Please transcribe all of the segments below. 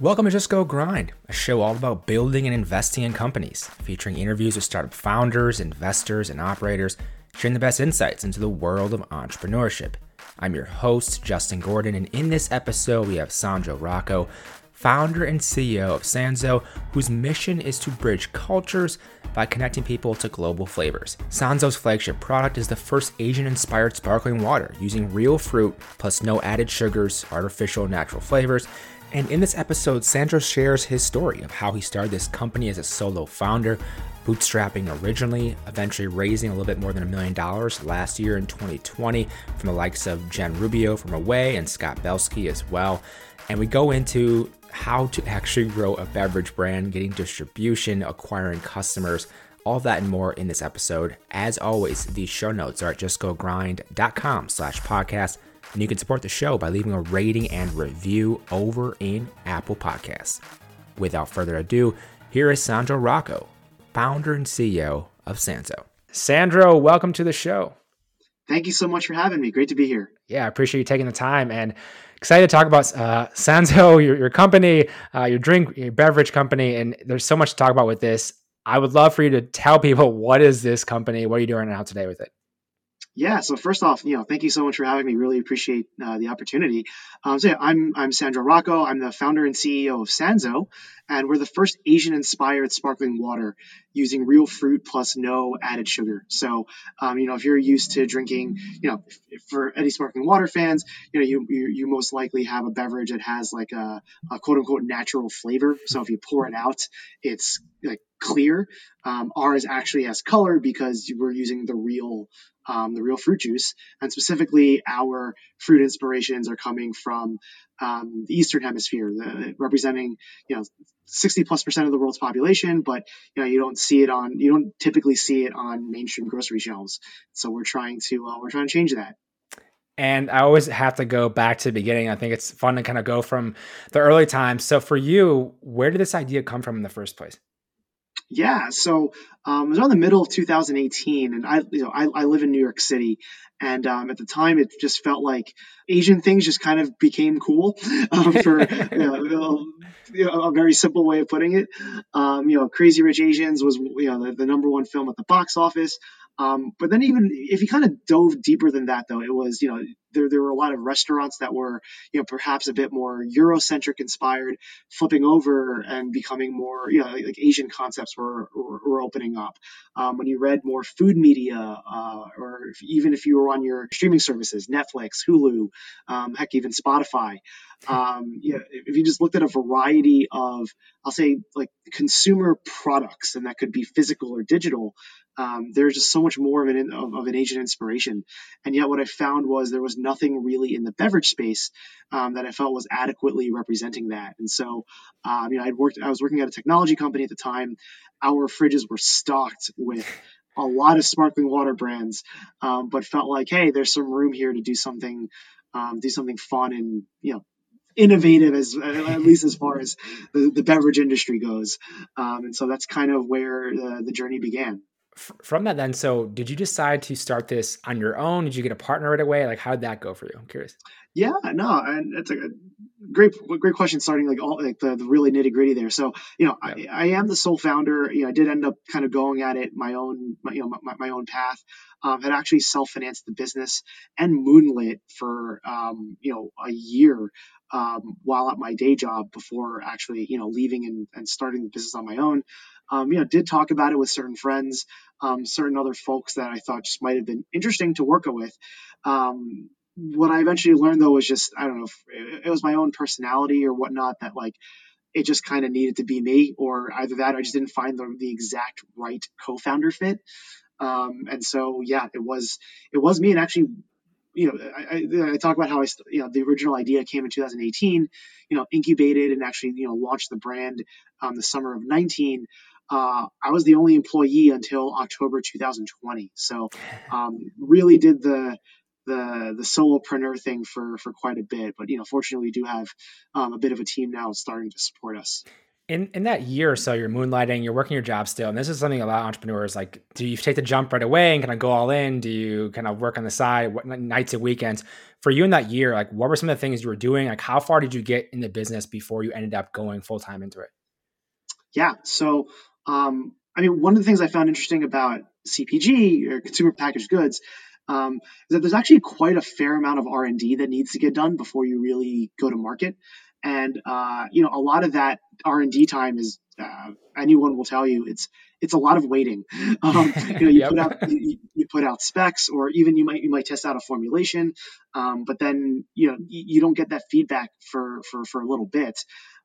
Welcome to Just Go Grind, a show all about building and investing in companies, featuring interviews with startup founders, investors, and operators, sharing the best insights into the world of entrepreneurship. I'm your host, Justin Gordon, and in this episode, we have Sandro Rocco, founder and CEO of Sanzo, whose mission is to bridge cultures by connecting people to global flavors. Sanzo's flagship product is the first Asian inspired sparkling water using real fruit plus no added sugars, artificial natural flavors. And in this episode, Sandro shares his story of how he started this company as a solo founder, bootstrapping originally, eventually raising a little bit more than a million dollars last year in 2020 from the likes of Jen Rubio from Away and Scott Belsky as well. And we go into how to actually grow a beverage brand, getting distribution, acquiring customers, all that and more in this episode. As always, the show notes are at justgogrind.com slash podcast, and you can support the show by leaving a rating and review over in Apple Podcasts. Without further ado, here is Sandro Rocco, founder and CEO of Sanzo. Sandro, welcome to the show. Thank you so much for having me. Great to be here. Yeah, I appreciate you taking the time and excited to talk about uh, Sanzo, your, your company, uh, your drink, your beverage company, and there's so much to talk about with this. I would love for you to tell people what is this company, what are you doing now today with it? Yeah. So first off, you know, thank you so much for having me. Really appreciate uh, the opportunity. Um, so yeah, I'm I'm Sandro Rocco. I'm the founder and CEO of Sanzo, and we're the first Asian-inspired sparkling water using real fruit plus no added sugar. So, um, you know, if you're used to drinking, you know, for any sparkling water fans, you know, you, you, you most likely have a beverage that has like a, a quote unquote natural flavor. So if you pour it out, it's like clear. Um, ours actually has color because we're using the real um, the real fruit juice, and specifically our fruit inspirations are coming from um, the Eastern Hemisphere, the, representing you know 60 plus percent of the world's population, but you know you don't see it on you don't typically see it on mainstream grocery shelves. So we're trying to uh, we're trying to change that. And I always have to go back to the beginning. I think it's fun to kind of go from the early times. So for you, where did this idea come from in the first place? Yeah, so um, it was around the middle of 2018, and I, you know, I, I live in New York City, and um, at the time it just felt like Asian things just kind of became cool, um, for you know, you know, a very simple way of putting it. Um, you know, Crazy Rich Asians was you know the, the number one film at the box office. Um, but then even if you kind of dove deeper than that, though, it was, you know, there, there were a lot of restaurants that were, you know, perhaps a bit more Eurocentric inspired, flipping over and becoming more, you know, like, like Asian concepts were, were, were opening up. Um, when you read more food media, uh, or if, even if you were on your streaming services, Netflix, Hulu, um, heck, even Spotify, um, you know, if you just looked at a variety of, I'll say, like consumer products, and that could be physical or digital, um, there's just so much more of an of, of, an Asian inspiration. And yet, what I found was there was nothing really in the beverage space um, that I felt was adequately representing that. And so, um, you know, I'd worked, I was working at a technology company at the time. Our fridges were stocked with a lot of sparkling water brands, um, but felt like, hey, there's some room here to do something, um, do something fun and you know innovative as at least as far as the, the beverage industry goes. Um, and so that's kind of where the, the journey began from that then so did you decide to start this on your own? Did you get a partner right away? Like how did that go for you? I'm curious. Yeah no and it's a great great question starting like all like the, the really nitty gritty there. So you know yeah. I, I am the sole founder. You know i did end up kind of going at it my own my, you know my, my own path. Um, had actually self-financed the business and moonlit for um, you know a year um, while at my day job before actually you know leaving and, and starting the business on my own. Um, you know, did talk about it with certain friends, um, certain other folks that I thought just might have been interesting to work with. Um, what I eventually learned though was just I don't know if it was my own personality or whatnot that like it just kind of needed to be me or either that I just didn't find the, the exact right co-founder fit. Um, and so yeah, it was it was me and actually you know, I, I, talk about how I, you know, the original idea came in 2018, you know, incubated and actually, you know, launched the brand um, the summer of 19 uh, I was the only employee until October 2020. So um, really did the the the solopreneur thing for for quite a bit. But you know, fortunately, we do have um, a bit of a team now starting to support us. in in that year or so you're moonlighting you're working your job still and this is something a lot of entrepreneurs like do you take the jump right away and kind of go all in do you kind of work on the side what nights and weekends for you in that year like what were some of the things you were doing like how far did you get in the business before you ended up going full-time into it yeah so um, i mean one of the things i found interesting about cpg or consumer packaged goods um, is that there's actually quite a fair amount of r&d that needs to get done before you really go to market. And uh, you know a lot of that r&d time is uh, anyone will tell you it's it's a lot of waiting. Um, you know you, yep. put out, you, you, put out specs or even you might you might test out a formulation um, but then you know you don't get that feedback for for for a little bit.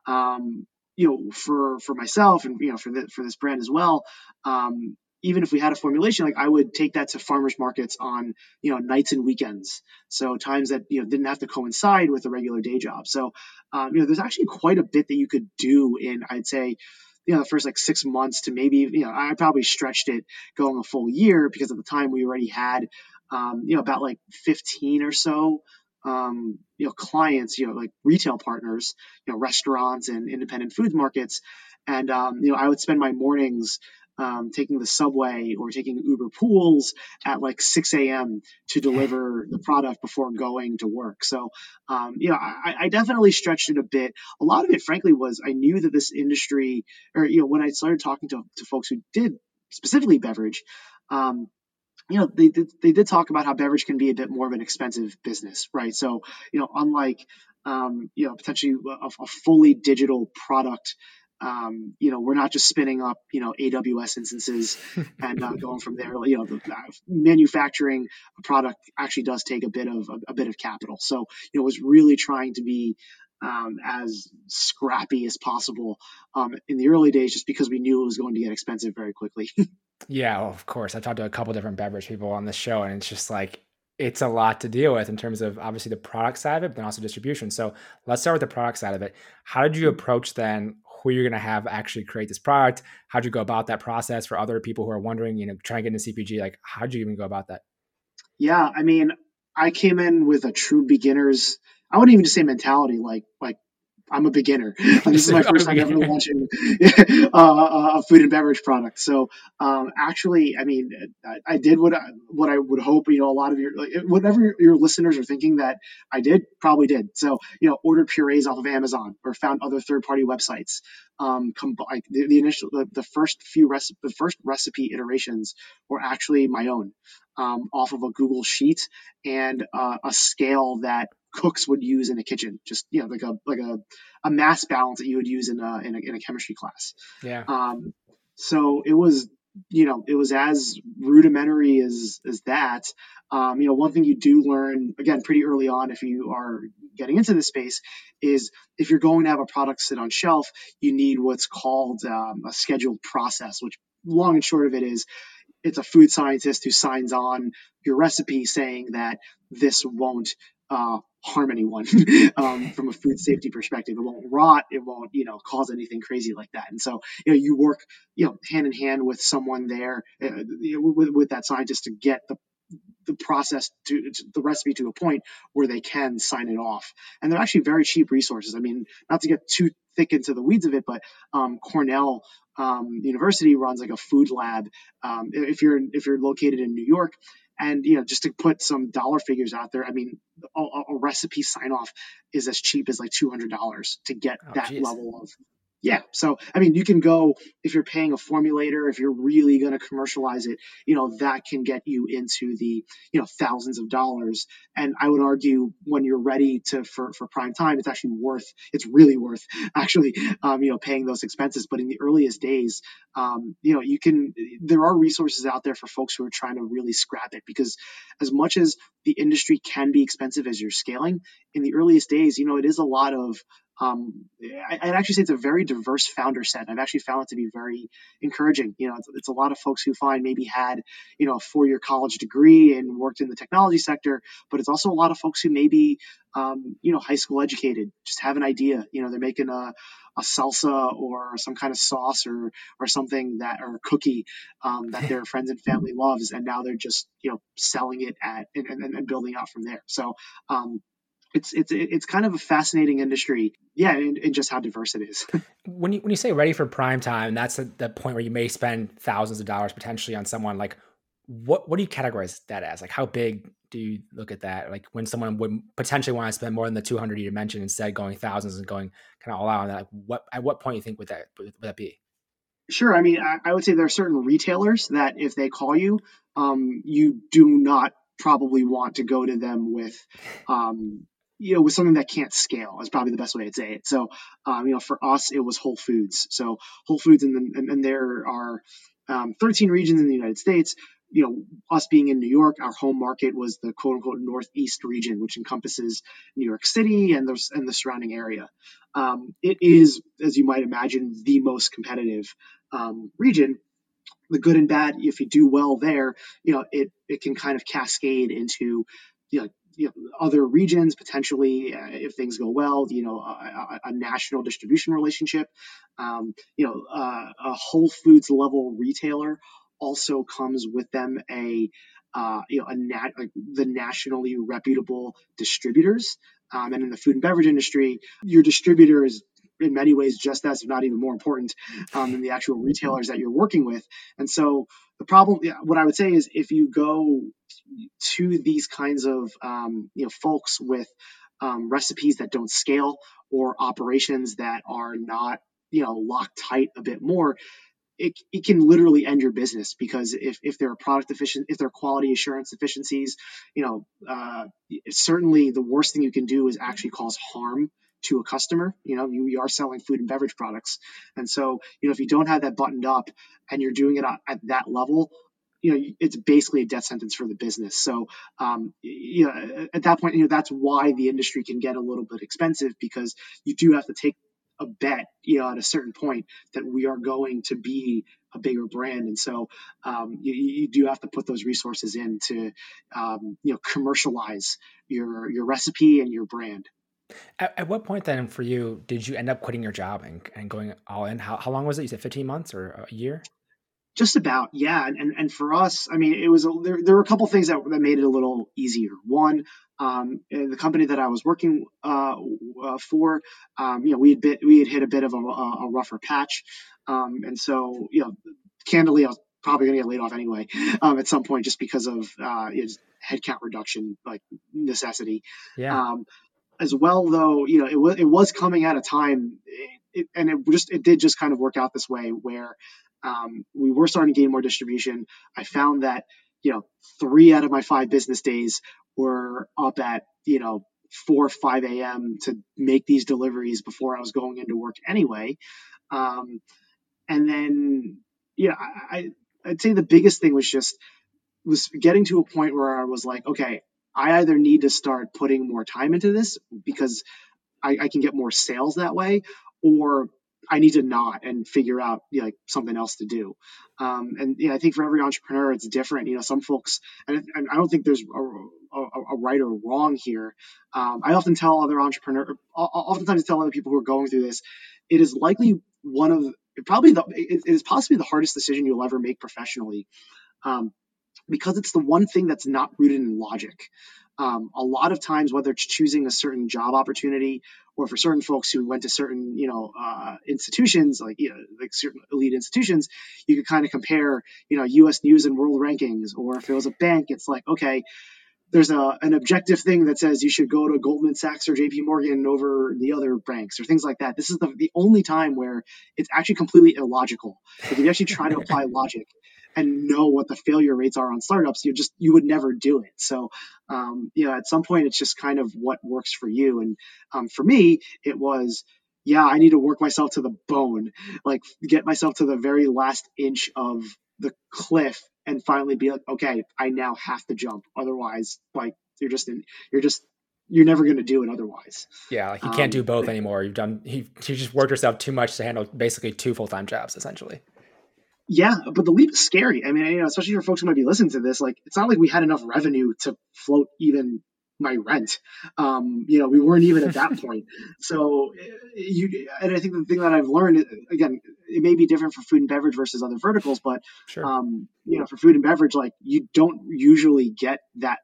Um, you know for for myself and you know for the, for this brand as well um, even if we had a formulation, like I would take that to farmers markets on, you know, nights and weekends. So times that, you know, didn't have to coincide with a regular day job. So, um, you know, there's actually quite a bit that you could do in, I'd say, you know, the first like six months to maybe, you know, I probably stretched it going a full year because at the time we already had, um, you know, about like 15 or so um, you know, clients, you know, like retail partners, you know, restaurants and independent food markets. And, um, you know, I would spend my mornings um, taking the subway or taking Uber pools at like 6 a.m. to deliver the product before going to work. So, um, you know, I, I, definitely stretched it a bit. A lot of it, frankly, was I knew that this industry, or, you know, when I started talking to, to folks who did specifically beverage, um, you know, they did, they did talk about how beverage can be a bit more of an expensive business, right? So, you know, unlike, um, you know, potentially a, a fully digital product um, you know, we're not just spinning up, you know, AWS instances and uh, going from there. You know, the, uh, manufacturing a product actually does take a bit of a, a, bit of capital. So, you know, was really trying to be um, as scrappy as possible um, in the early days, just because we knew it was going to get expensive very quickly. yeah, well, of course. I've talked to a couple different beverage people on this show, and it's just like it's a lot to deal with in terms of obviously the product side of it, but then also distribution. So let's start with the product side of it. How did you mm-hmm. approach then who you're going to have actually create this product. How'd you go about that process for other people who are wondering, you know, trying to get into CPG? Like, how'd you even go about that? Yeah, I mean, I came in with a true beginner's. I wouldn't even just say mentality, like like I'm a beginner. this is my first time ever launching uh, a food and beverage product. So um, actually, I mean, I, I, did what I, what I would hope. You know, a lot of your like, whatever your listeners are thinking that I did, probably did. So you know, ordered purees off of Amazon or found other third party websites. Um, com- like the, the, initial the, the first few recipe the first recipe iterations were actually my own um, off of a Google sheet and uh, a scale that cooks would use in a kitchen, just you know, like a like a, a mass balance that you would use in a in a, in a chemistry class. Yeah. Um, so it was you know it was as rudimentary as as that. Um, you know, one thing you do learn again pretty early on if you are getting into this space is if you're going to have a product sit on shelf, you need what's called um, a scheduled process, which long and short of it is it's a food scientist who signs on your recipe saying that this won't uh, harm anyone um, from a food safety perspective. It won't rot. It won't, you know, cause anything crazy like that. And so, you know, you work, you know, hand in hand with someone there, uh, with, with that scientist to get the the process to, to, the recipe to a point where they can sign it off. And they're actually very cheap resources. I mean, not to get too thick into the weeds of it, but um, Cornell um, University runs like a food lab. Um, if you're if you're located in New York, and you know, just to put some dollar figures out there, I mean, a, a recipe sign off is as cheap as like two hundred dollars to get oh, that geez. level of yeah. So, I mean, you can go if you're paying a formulator, if you're really going to commercialize it, you know, that can get you into the, you know, thousands of dollars. And I would argue when you're ready to, for, for prime time, it's actually worth, it's really worth actually, um, you know, paying those expenses. But in the earliest days, um, you know, you can, there are resources out there for folks who are trying to really scrap it because as much as the industry can be expensive as you're scaling in the earliest days, you know, it is a lot of, um, I, would actually say it's a very diverse founder set. I've actually found it to be very encouraging. You know, it's, it's, a lot of folks who find maybe had, you know, a four-year college degree and worked in the technology sector, but it's also a lot of folks who maybe, um, you know, high school educated, just have an idea. You know, they're making a, a salsa or some kind of sauce or or something that or a cookie um, that their friends and family loves, and now they're just you know selling it at and, and, and building out from there. So um, it's it's it's kind of a fascinating industry, yeah, and, and just how diverse it is. when you when you say ready for prime time, that's the, the point where you may spend thousands of dollars potentially on someone. Like, what what do you categorize that as? Like, how big do you look at that? Like, when someone would potentially want to spend more than the two hundred you mentioned instead going thousands and going kind of all out on that. Like, what at what point you think would that would that be? Sure. I mean, I, I would say there are certain retailers that if they call you, um, you do not probably want to go to them with um, you know, with something that can't scale is probably the best way to say it. So, um, you know, for us, it was Whole Foods. So Whole Foods, and, and, and there are um, 13 regions in the United States. You know, us being in New York, our home market was the quote unquote Northeast region, which encompasses New York City and the, and the surrounding area. Um, it is, as you might imagine, the most competitive um, region the good and bad if you do well there you know it it can kind of cascade into you know you know, other regions potentially uh, if things go well you know a, a national distribution relationship. Um, you know uh, a whole foods level retailer also comes with them a uh, you know a nat- the nationally reputable distributors. Um, and in the food and beverage industry your distributor is in many ways just as if not even more important um, than the actual retailers that you're working with. And so the problem what i would say is if you go to these kinds of um, you know folks with um, recipes that don't scale or operations that are not you know locked tight a bit more it, it can literally end your business because if, if there are product efficient if there are quality assurance deficiencies you know uh, certainly the worst thing you can do is actually cause harm to a customer you know you, you are selling food and beverage products. And so you know if you don't have that buttoned up and you're doing it at, at that level you know it's basically a death sentence for the business. So um, you know at that point you know that's why the industry can get a little bit expensive because you do have to take a bet you know at a certain point that we are going to be a bigger brand. And so um, you, you, do have to put those resources in to um, you know commercialize your your recipe and your brand at, at, what point then for you did you end up quitting your job and, and going all in how, how long was it you said 15 months or a year just about, yeah. And, and, and for us, I mean, it was a, there. There were a couple things that, that made it a little easier. One, um, the company that I was working uh, uh, for, um, you know, we had bit, we had hit a bit of a, a rougher patch, um, and so you know, candidly, I was probably going to get laid off anyway um, at some point just because of uh, you know, headcount reduction, like necessity. Yeah. As well, though, you know, it was it was coming at a time, it, and it just it did just kind of work out this way where um, we were starting to gain more distribution. I found that you know three out of my five business days were up at you know 4 5 a.m to make these deliveries before i was going into work anyway um, and then yeah I, i'd say the biggest thing was just was getting to a point where i was like okay i either need to start putting more time into this because I, I can get more sales that way or I need to not and figure out you know, like something else to do. Um, and know, I think for every entrepreneur, it's different. You know, some folks, and, and I don't think there's a, a, a right or wrong here. Um, I often tell other entrepreneurs, oftentimes tell other people who are going through this, it is likely one of probably the it is possibly the hardest decision you'll ever make professionally. Um, because it's the one thing that's not rooted in logic. Um, a lot of times, whether it's choosing a certain job opportunity or for certain folks who went to certain, you know, uh, institutions like you know, like certain elite institutions, you could kind of compare, you know, U.S. News and World Rankings, or if it was a bank, it's like, okay, there's a an objective thing that says you should go to Goldman Sachs or J.P. Morgan over the other banks or things like that. This is the, the only time where it's actually completely illogical. If you actually try to apply logic, and know what the failure rates are on startups, you just you would never do it. So, um, you know, at some point, it's just kind of what works for you. And um, for me, it was, yeah, I need to work myself to the bone, like get myself to the very last inch of the cliff, and finally be like, okay, I now have to jump. Otherwise, like you're just in, you're just you're never going to do it otherwise. Yeah, like you can't um, do both anymore. You've done you, you just worked yourself too much to handle basically two full time jobs essentially. Yeah, but the leap is scary. I mean, you know, especially for folks who might be listening to this, like it's not like we had enough revenue to float even my rent. Um, you know, we weren't even at that point. So you, and I think the thing that I've learned, again, it may be different for food and beverage versus other verticals, but sure. um, you know, for food and beverage, like you don't usually get that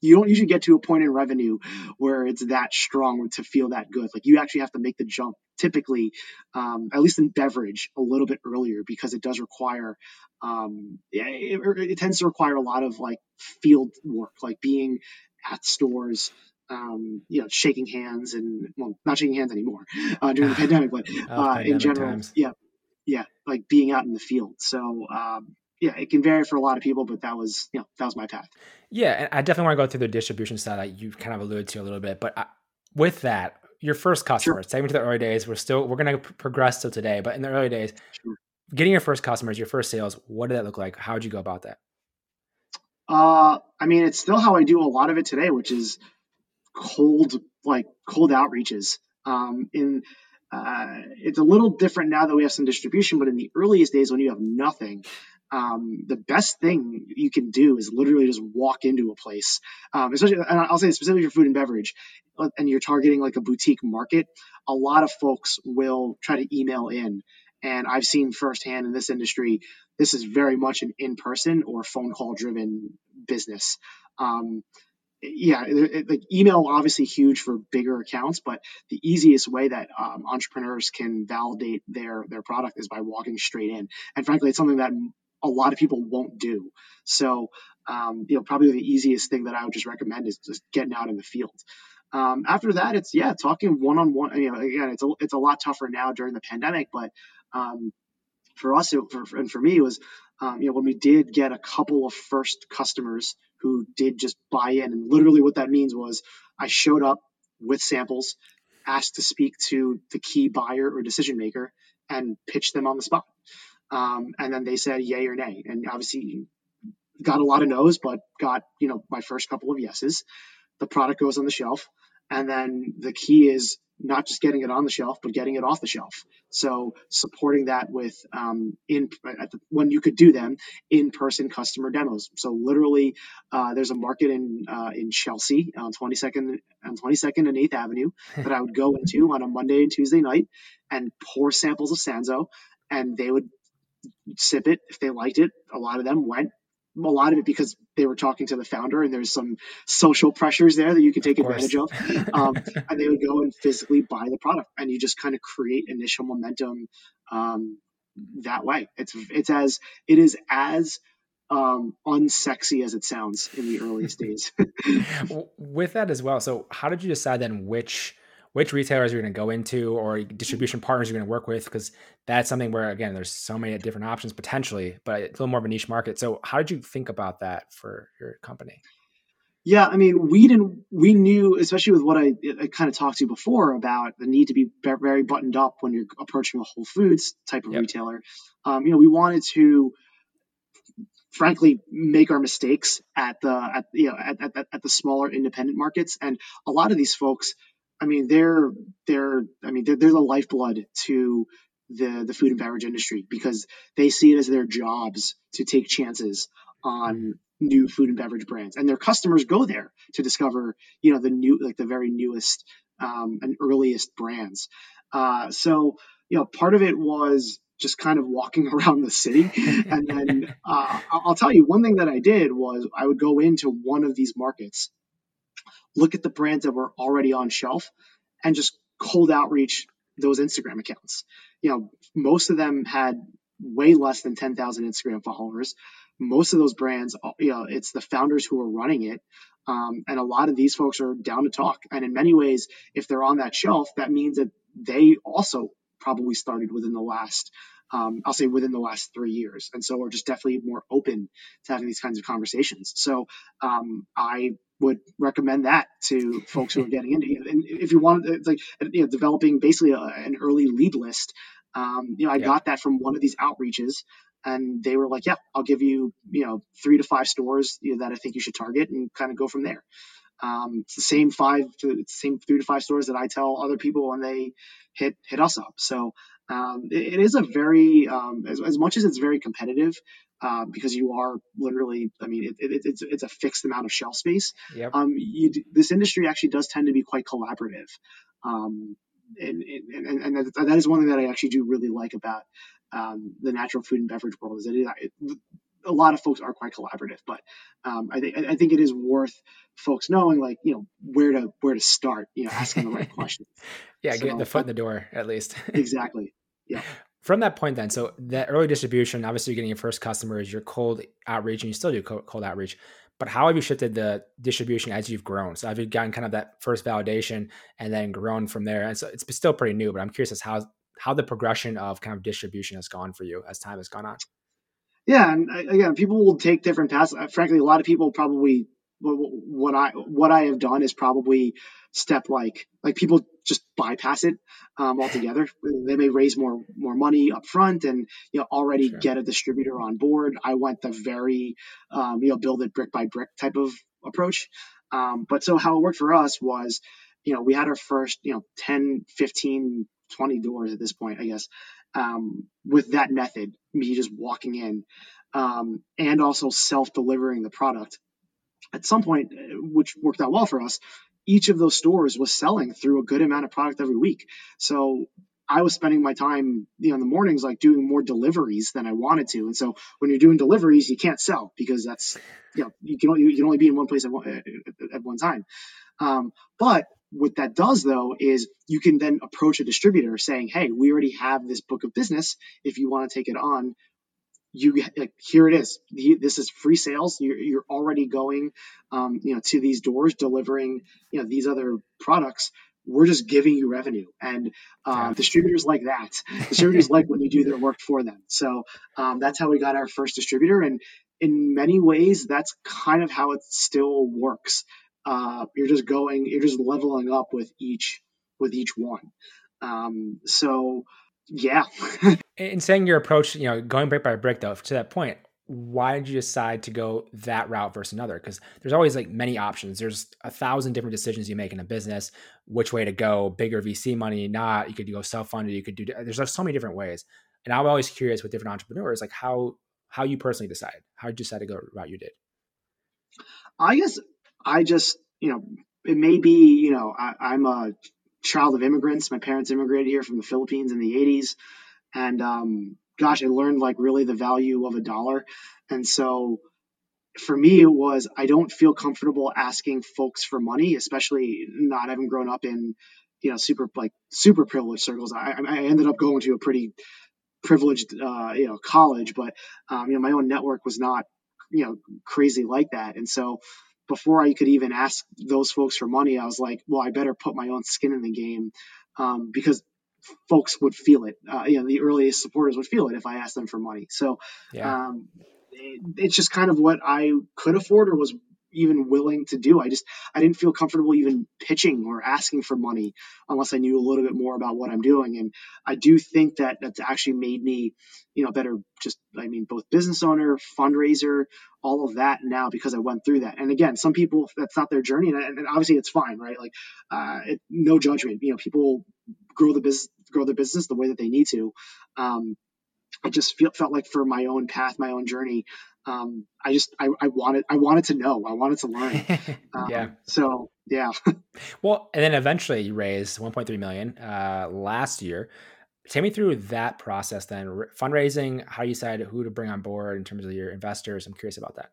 you don't usually get to a point in revenue where it's that strong to feel that good. Like you actually have to make the jump typically, um, at least in beverage, a little bit earlier because it does require, um, it, it, tends to require a lot of like field work, like being at stores, um, you know, shaking hands and well, not shaking hands anymore uh, during the pandemic, but uh, in general, times. yeah, yeah, like being out in the field. So um, yeah, it can vary for a lot of people, but that was you know that was my path. Yeah, and I definitely want to go through the distribution side that you kind of alluded to a little bit, but I, with that, your first customer, sure. me to the early days, we're still we're going to progress till today, but in the early days, sure. getting your first customers, your first sales, what did that look like? How did you go about that? Uh, I mean, it's still how I do a lot of it today, which is cold, like cold outreaches. Um, in uh, it's a little different now that we have some distribution, but in the earliest days when you have nothing, um, the best thing you can do is literally just walk into a place, um, especially, and I'll say specifically for food and beverage, and you're targeting like a boutique market. A lot of folks will try to email in, and I've seen firsthand in this industry, this is very much an in-person or phone call driven business. Um, yeah, like email obviously huge for bigger accounts, but the easiest way that um, entrepreneurs can validate their their product is by walking straight in. And frankly, it's something that a lot of people won't do. So, um, you know, probably the easiest thing that I would just recommend is just getting out in the field. Um, after that, it's yeah, talking one on one. You know, again, it's a it's a lot tougher now during the pandemic, but um, for us, it, for, and for me, it was um, you know when we did get a couple of first customers who did just buy in, and literally what that means was I showed up with samples, asked to speak to the key buyer or decision maker, and pitched them on the spot. Um, and then they said yay or nay. And obviously got a lot of no's, but got, you know, my first couple of yeses. The product goes on the shelf. And then the key is not just getting it on the shelf, but getting it off the shelf. So supporting that with um, in the, when you could do them in person customer demos. So literally, uh, there's a market in uh, in Chelsea on 22nd on 22nd and 8th Avenue that I would go into on a Monday and Tuesday night and pour samples of Sanzo, and they would sip it if they liked it. A lot of them went. A lot of it because they were talking to the founder, and there's some social pressures there that you can take of advantage of. Um, and they would go and physically buy the product, and you just kind of create initial momentum um, that way. It's it's as it is as um, unsexy as it sounds in the earliest days. With that as well, so how did you decide then which which retailers are you're going to go into or distribution partners you're going to work with because that's something where again there's so many different options potentially but it's a little more of a niche market. So how did you think about that for your company? Yeah i mean we didn't we knew especially with what i, I kind of talked to you before about the need to be very buttoned up when you're approaching a whole foods type of yep. retailer. Um, you know we wanted to frankly make our mistakes at the at you know at, at, at the smaller independent markets. And a lot of these folks I mean, they're they're I mean they're, they're the lifeblood to the the food and beverage industry because they see it as their jobs to take chances on new food and beverage brands, and their customers go there to discover you know the new like the very newest um, and earliest brands. Uh, so you know, part of it was just kind of walking around the city. And then uh, I'll tell you one thing that I did was I would go into one of these markets look at the brands that were already on shelf and just cold outreach those Instagram accounts. You know, most of them had way less than 10,000 Instagram followers. Most of those brands, uh, you know, it's the founders who are running it. Um, and a lot of these folks are down to talk. And in many ways, if they're on that shelf, that means that they also probably started within the last um, I'll say within the last three years. And so we're just definitely more open to having these kinds of conversations. So um, I would recommend that to folks who are getting into it. And if you want, it's like you know, developing basically a, an early lead list. Um, you know, I yeah. got that from one of these outreaches, and they were like, "Yeah, I'll give you, you know, three to five stores you know, that I think you should target, and kind of go from there." Um, it's the same five to same three to five stores that I tell other people when they hit hit us up. So um, it, it is a very um, as, as much as it's very competitive uh, because you are literally i mean it, it, it's, it's a fixed amount of shelf space yep. um, you, this industry actually does tend to be quite collaborative um, and, and, and that, that is one thing that i actually do really like about um, the natural food and beverage world is that it, a lot of folks are quite collaborative, but um, I think I think it is worth folks knowing like you know where to where to start, you know, asking the right questions. yeah, so, getting the foot in the door at least. exactly. Yeah. From that point, then, so that early distribution, obviously, you're getting your first customers, your cold outreach, and you still do cold outreach. But how have you shifted the distribution as you've grown? So have you gotten kind of that first validation and then grown from there? And so it's still pretty new, but I'm curious as how how the progression of kind of distribution has gone for you as time has gone on. Yeah, and uh, again, people will take different paths. Uh, frankly, a lot of people probably what I what I have done is probably step like like people just bypass it um, altogether. they may raise more more money up front and you know already sure. get a distributor on board. I went the very um, you know build it brick by brick type of approach. Um, but so how it worked for us was you know we had our first you know 10 15 20 doors at this point i guess um, with that method me just walking in um, and also self delivering the product at some point, uh, which worked out well for us, each of those stores was selling through a good amount of product every week. So I was spending my time, you know, in the mornings like doing more deliveries than I wanted to. And so when you're doing deliveries, you can't sell because that's, you know, you can only, you can only be in one place at one, at one time. Um, but what that does though is you can then approach a distributor saying, "Hey, we already have this book of business. If you want to take it on, you like here it is. This is free sales. You're, you're already going um, you know to these doors delivering you know these other products. We're just giving you revenue. And um, distributors like that. Distributors like when you do their work for them. So um, that's how we got our first distributor. And in many ways that's kind of how it still works. Uh, you're just going you're just leveling up with each with each one. Um, so yeah. in saying your approach, you know, going brick by brick though, to that point, why did you decide to go that route versus another? Because there's always like many options. There's a thousand different decisions you make in a business, which way to go, bigger VC money, not. You could go self-funded. You could do. There's so many different ways. And I'm always curious with different entrepreneurs, like how how you personally decide. How did you decide to go route you did? I guess I just you know it may be you know I, I'm a child of immigrants. My parents immigrated here from the Philippines in the 80s. And um, gosh, I learned like really the value of a dollar. And so for me, it was I don't feel comfortable asking folks for money, especially not having grown up in, you know, super like super privileged circles. I, I ended up going to a pretty privileged, uh, you know, college, but um, you know, my own network was not, you know, crazy like that. And so before I could even ask those folks for money, I was like, well, I better put my own skin in the game um, because folks would feel it. Uh, you know, the earliest supporters would feel it if I asked them for money. So yeah. um, it, it's just kind of what I could afford or was even willing to do. I just I didn't feel comfortable even pitching or asking for money unless I knew a little bit more about what I'm doing. And I do think that that's actually made me, you know, better. Just I mean, both business owner, fundraiser, all of that now because I went through that. And again, some people that's not their journey, and, and obviously it's fine, right? Like, uh, it, no judgment. You know, people grow the business, grow their business the way that they need to. Um, I just feel, felt like for my own path, my own journey, um, I just I, I, wanted I wanted to know I wanted to learn. Um, yeah. So yeah. well, and then eventually you raised 1.3 million uh, last year. Take me through that process then. Fundraising, how you decide who to bring on board in terms of your investors. I'm curious about that.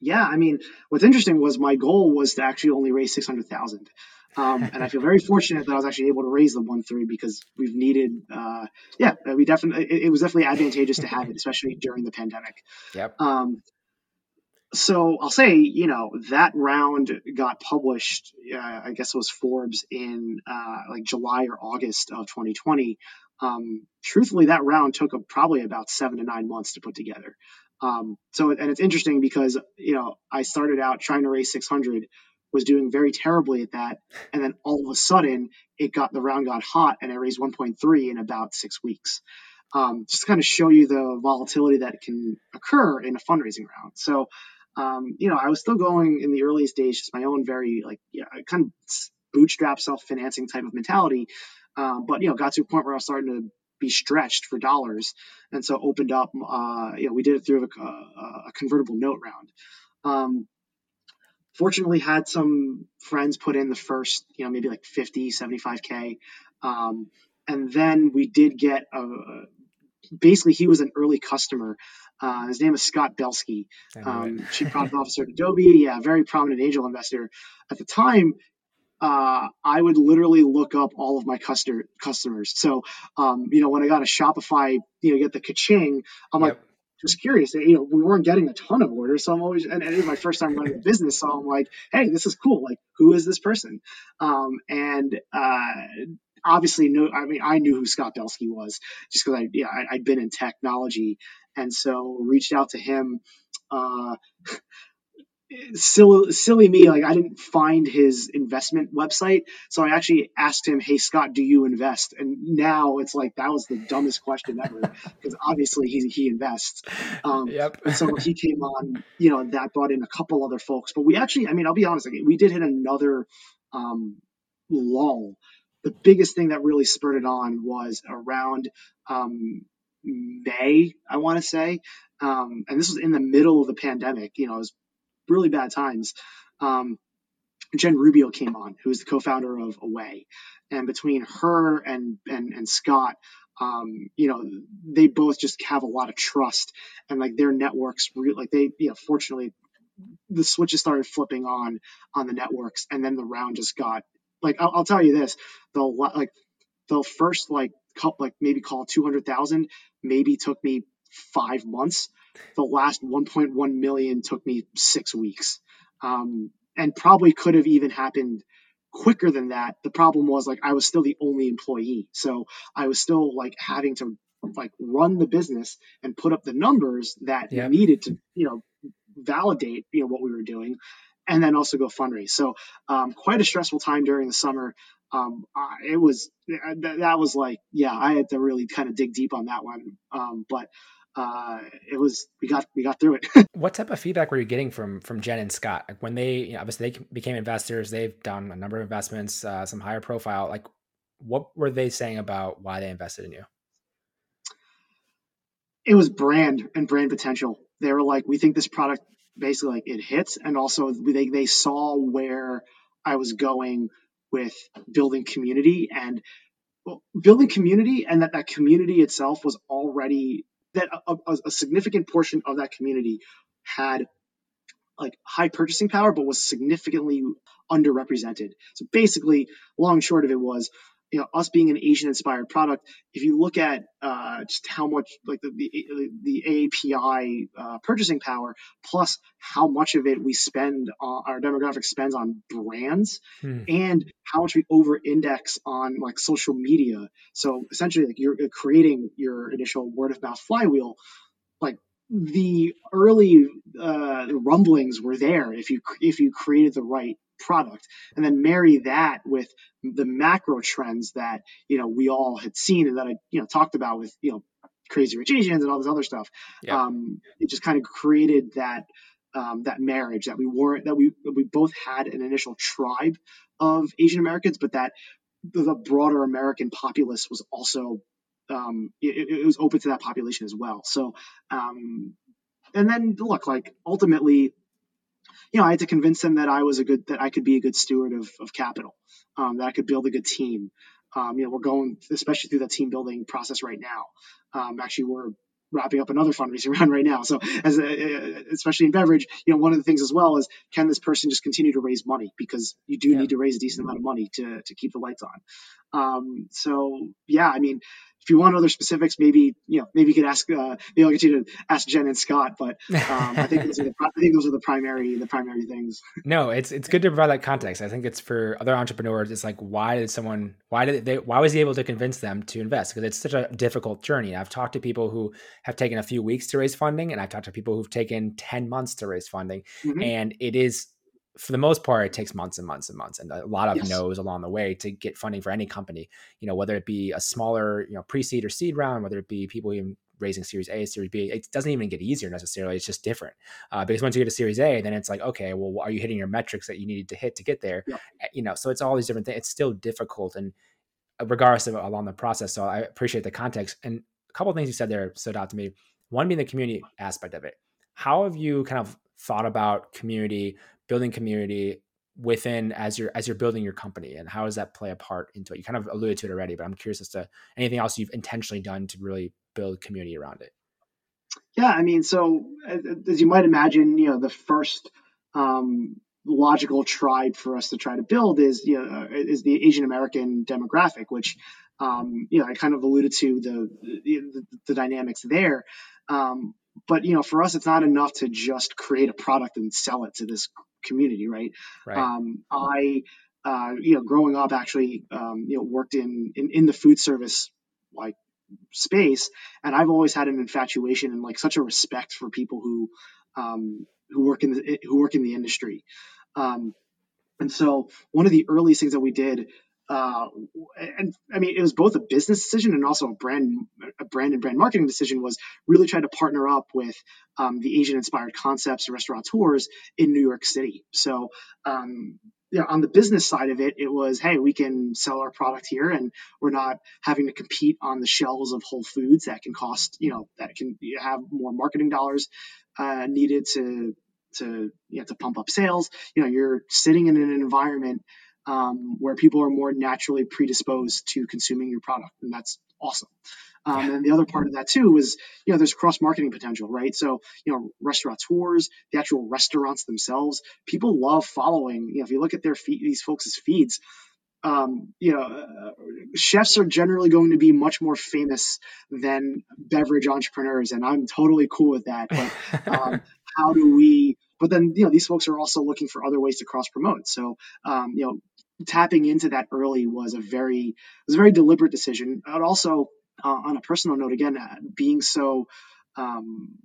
Yeah, I mean, what's interesting was my goal was to actually only raise 600,000. Um, and I feel very fortunate that I was actually able to raise the one three because we've needed, uh, yeah, we definitely, it, it, was definitely advantageous to have it, especially during the pandemic. Yep. Um, so I'll say, you know, that round got published, uh, I guess it was Forbes in uh, like July or August of 2020. Um, truthfully, that round took a, probably about seven to nine months to put together. Um, so, and it's interesting because, you know, I started out trying to raise 600 was doing very terribly at that. And then all of a sudden, it got the round got hot, and I raised 1.3 in about six weeks. Um, just kind of show you the volatility that can occur in a fundraising round. So, um, you know, I was still going in the earliest days, just my own very like yeah, kind of bootstrap self financing type of mentality. Um, but you know, got to a point where I was starting to be stretched for dollars, and so opened up. Uh, you know, we did it through a, a convertible note round. Um, fortunately had some friends put in the first, you know, maybe like 50, 75K. Um, and then we did get a, basically he was an early customer. Uh, his name is Scott Belsky, um, chief product officer at Adobe. Yeah, very prominent angel investor. At the time, uh, I would literally look up all of my customer customers. So, um, you know, when I got a Shopify, you know, get the kaching, I'm yep. like, just curious. You know, we weren't getting a ton of orders, so I'm always, and, and it was my first time running a business, so I'm like, hey, this is cool. Like, who is this person? Um, and uh, obviously, no, I mean, I knew who Scott Belsky was just because I, yeah, I, had been in technology, and so reached out to him. Uh, silly, silly me, like I didn't find his investment website, so I actually asked him, "Hey Scott, do you invest?" And now it's like that was the dumbest question ever because obviously he he invests. Um, yep. so he came on, you know, that brought in a couple other folks, but we actually, I mean, I'll be honest, like, we did hit another um, lull. The biggest thing that really spurred it on was around um, May, I want to say. Um, and this was in the middle of the pandemic. You know, it was really bad times. Um, Jen Rubio came on, who is the co-founder of Away, and between her and and, and Scott, um, you know, they both just have a lot of trust, and like their networks, re- like they, you know, fortunately, the switches started flipping on on the networks, and then the round just got like I'll, I'll tell you this, the like the first like couple like maybe call two hundred thousand maybe took me five months. The last 1.1 million took me six weeks, um, and probably could have even happened quicker than that. The problem was like I was still the only employee, so I was still like having to like run the business and put up the numbers that yep. needed to you know validate you know what we were doing and then also go fundraise. So um, quite a stressful time during the summer. Um, it was that, that was like yeah i had to really kind of dig deep on that one. Um, but uh, it was we got we got through it. what type of feedback were you getting from from Jen and Scott? Like when they you know, obviously they became investors, they've done a number of investments, uh, some higher profile. Like, what were they saying about why they invested in you? It was brand and brand potential. They were like, we think this product basically like it hits, and also they they saw where I was going with building community and well, building community, and that that community itself was already that a, a, significant portion of that community had like high purchasing power, but was significantly underrepresented. So basically, long short of it was, you know, us being an Asian inspired product. If you look at uh, just how much like the the, the API uh, purchasing power plus how much of it we spend on our demographic spends on brands hmm. and how much we over index on like social media. So essentially, like you're creating your initial word of mouth flywheel. Like the early uh, rumblings were there if you if you created the right product and then marry that with the macro trends that you know we all had seen and that I you know talked about with you know crazy rich Asians and all this other stuff. Yeah. Um, it just kind of created that um, that marriage that we weren't that we we both had an initial tribe of Asian Americans, but that the broader American populace was also um, it, it, was open to that population as well. So, um, and then look, like ultimately, you know, I had to convince them that I was a good, that I could be a good steward of, of capital, um, that I could build a good team. Um, you know, we're going, especially through that team building process right now. Um, actually, we're wrapping up another fundraising round right now. So, as a, especially in beverage, you know, one of the things as well is can this person just continue to raise money because you do yeah. need to raise a decent amount of money to to keep the lights on. Um, so, yeah, I mean, if you want other specifics, maybe you know maybe you could ask uh, maybe I'll get you to ask Jen and Scott. But um, I think those are the I think those are the primary the primary things. no, it's it's good to provide that context. I think it's for other entrepreneurs. It's like why did someone why did they why was he able to convince them to invest? Because it's such a difficult journey. I've talked to people who have taken a few weeks to raise funding, and I've talked to people who've taken ten months to raise funding, mm-hmm. and it is for the most part, it takes months and months and months and a lot of yes. no's along the way to get funding for any company. You know, whether it be a smaller, you know, pre-seed or seed round, whether it be people even raising Series A, Series B, it doesn't even get easier necessarily. It's just different. Uh, because once you get to Series A, then it's like, okay, well, are you hitting your metrics that you needed to hit to get there? Yeah. Eh, you know, so it's all these different things. It's still difficult, and uh, regardless of along the process. So I appreciate the context. And a couple of things you said there stood out to me. One being the community aspect of it. How have you kind of thought about community building community within as you're as you're building your company and how does that play a part into it you kind of alluded to it already but i'm curious as to anything else you've intentionally done to really build community around it? Yeah, I mean, so as you might imagine, you know, the first um, logical tribe for us to try to build is you know is the Asian American demographic, which um, you know I kind of alluded to the the, the dynamics there. Um, but you know, for us, it's not enough to just create a product and sell it to this community, right? Right. Um, I uh, you know, growing up, actually, um, you know, worked in, in in the food service like space, and I've always had an infatuation and like such a respect for people who um, who work in the who work in the industry. Um, and so one of the earliest things that we did, uh, and I mean, it was both a business decision and also a brand, a brand and brand marketing decision was really trying to partner up with um, the Asian inspired concepts and restaurateurs in New York City. So, um, on the business side of it, it was, hey, we can sell our product here, and we're not having to compete on the shelves of Whole Foods that can cost, you know, that can have more marketing dollars uh, needed to to you know, to pump up sales. You know, you're sitting in an environment um, where people are more naturally predisposed to consuming your product, and that's awesome. Um, and the other part of that too is, you know, there's cross marketing potential, right? So, you know, restaurateurs, the actual restaurants themselves, people love following. You know, if you look at their feed, these folks' feeds, um, you know, uh, chefs are generally going to be much more famous than beverage entrepreneurs, and I'm totally cool with that. But um, how do we but then, you know, these folks are also looking for other ways to cross promote. So, um, you know, tapping into that early was a very was a very deliberate decision. And also, uh, on a personal note, again, uh, being so um,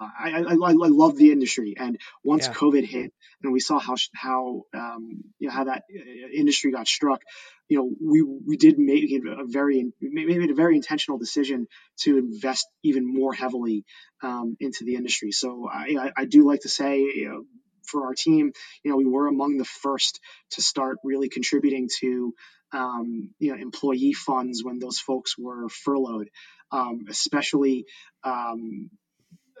I, I, I, love the industry, and once yeah. COVID hit, and we saw how how um, you know how that uh, industry got struck, you know we we did make it a very made a very intentional decision to invest even more heavily um, into the industry. So I, I, do like to say. You know, for our team, you know, we were among the first to start really contributing to, um, you know, employee funds when those folks were furloughed, um,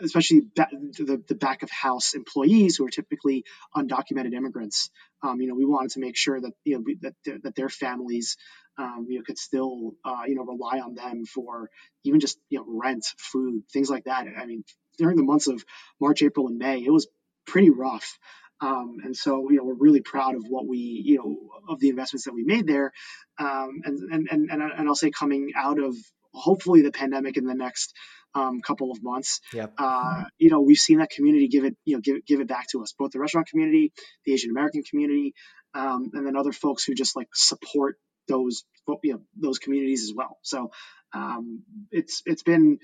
especially the, the back of house employees who are typically undocumented immigrants. Um, you know, we wanted to make sure that you know that that their families, um, you know, could still uh, you know rely on them for even just you know rent, food, things like that. I mean, during the months of March, April, and May, it was pretty rough. Um, and so, you know, we're really proud of what we, you know, of the investments that we made there. Um, and, and, and, and I'll say coming out of hopefully the pandemic in the next um, couple of months. Yep. Uh, you know, we've seen that community give it, you know, give give it back to us, both the restaurant community, the Asian American community, um, and then other folks who just like support those, you know, those communities as well. So um, it's it's been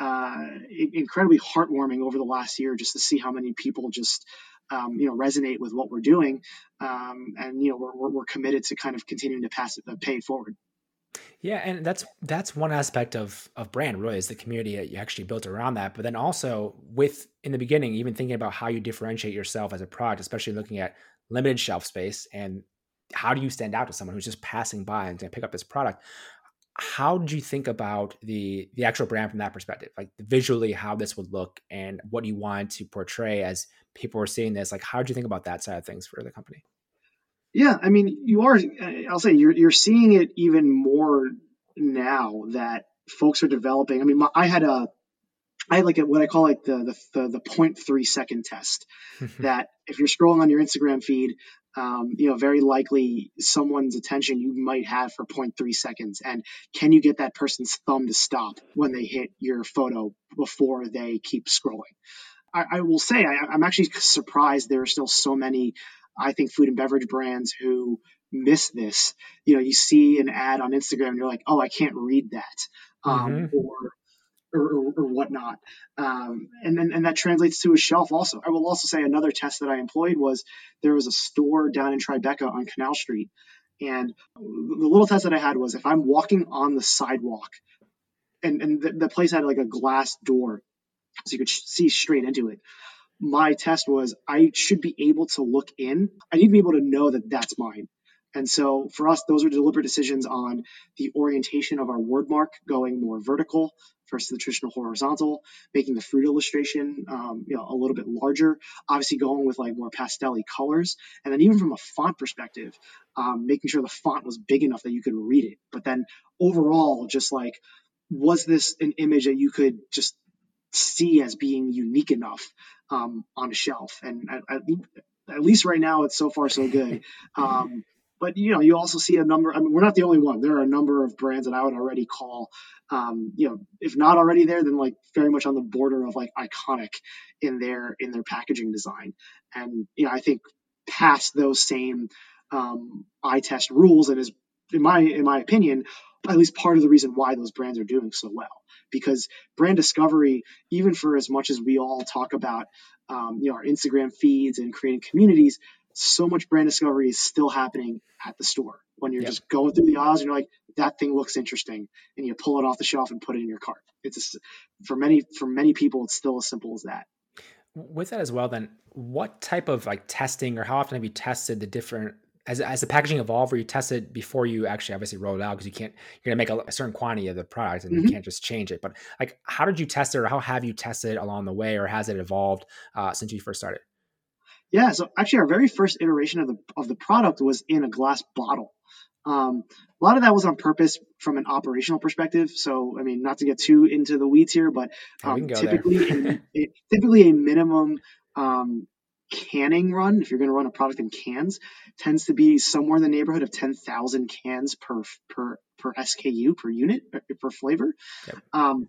uh, incredibly heartwarming over the last year just to see how many people just um, you know resonate with what we're doing um, and you know we're, we're, committed to kind of continuing to pass it uh, pay it forward yeah, and that's that's one aspect of of brand really is the community that you actually built around that. But then also with in the beginning, even thinking about how you differentiate yourself as a product, especially looking at limited shelf space and how do you stand out to someone who's just passing by and going to pick up this product? How did you think about the the actual brand from that perspective? Like visually, how this would look and what you wanted to portray as people were seeing this. Like, how did you think about that side of things for the company? Yeah, I mean, you are. I'll say you're you're seeing it even more now that folks are developing. I mean, my, I had a, I had like a, what I call like the the the, the 0.3 second test. that if you're scrolling on your Instagram feed, um, you know, very likely someone's attention you might have for 0.3 seconds, and can you get that person's thumb to stop when they hit your photo before they keep scrolling? I, I will say I, I'm actually surprised there are still so many I think food and beverage brands who miss this. You know, you see an ad on Instagram, and you're like, oh, I can't read that, um, mm-hmm. or, or, or whatnot, um, and then and that translates to a shelf. Also, I will also say another test that I employed was there was a store down in Tribeca on Canal Street, and the little test that I had was if I'm walking on the sidewalk, and and the, the place had like a glass door, so you could see straight into it my test was I should be able to look in. I need to be able to know that that's mine. And so for us, those are deliberate decisions on the orientation of our word mark going more vertical versus the traditional horizontal, making the fruit illustration um, you know a little bit larger, obviously going with like more pastelly colors, and then even from a font perspective, um, making sure the font was big enough that you could read it. But then overall, just like was this an image that you could just see as being unique enough um, on a shelf? And at, at, least right now, it's so far so good. Um, but you know, you also see a number. I mean, we're not the only one. There are a number of brands that I would already call, um, you know, if not already there, then like very much on the border of like iconic in their in their packaging design. And you know, I think past those same um, eye test rules, and is in my in my opinion, at least part of the reason why those brands are doing so well. Because brand discovery, even for as much as we all talk about, um, you know, our Instagram feeds and creating communities, so much brand discovery is still happening at the store when you're yep. just going through the aisles and you're like that thing looks interesting and you pull it off the shelf and put it in your cart it's just, for many for many people it's still as simple as that with that as well then what type of like testing or how often have you tested the different as, as the packaging evolved, where you test it before you actually obviously roll it out because you can't you're gonna make a, a, certain quantity of the product and mm-hmm. you can't just change it. But like, how did you test it, or how have you tested it along the way, or has it evolved uh, since you first started? Yeah, so actually, our very first iteration of the of the product was in a glass bottle. Um, a lot of that was on purpose from an operational perspective. So, I mean, not to get too into the weeds here, but um, typically, a, typically a minimum um, canning run, if you're going to run a product in cans, tends to be somewhere in the neighborhood of 10,000 cans per per per SKU per unit uh, per flavor. Yep. Um,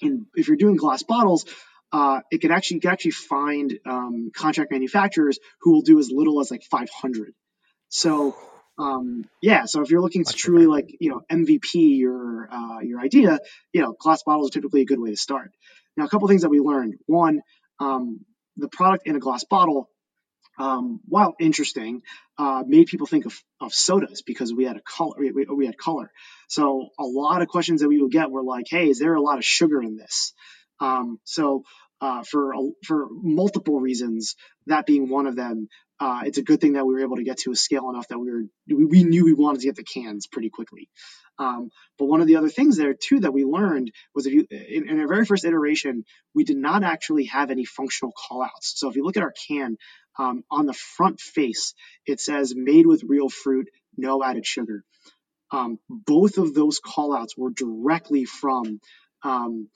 and if you're doing glass bottles, uh, it can actually you can actually find um, contract manufacturers who will do as little as like 500. So um, yeah, so if you're looking to truly like you know MVP your uh, your idea, you know glass bottles are typically a good way to start. Now a couple things that we learned. One, um, the product in a glass bottle, um, while interesting, uh, made people think of, of sodas because we had a color. We, we had color. So a lot of questions that we would get were like, "Hey, is there a lot of sugar in this?" Um, so uh, for for multiple reasons, that being one of them, uh, it's a good thing that we were able to get to a scale enough that we were we, knew we wanted to get the cans pretty quickly. Um, but one of the other things there too that we learned was if you in, in our very first iteration, we did not actually have any functional callouts. So if you look at our can um, on the front face, it says "made with real fruit, no added sugar." Um, both of those callouts were directly from um,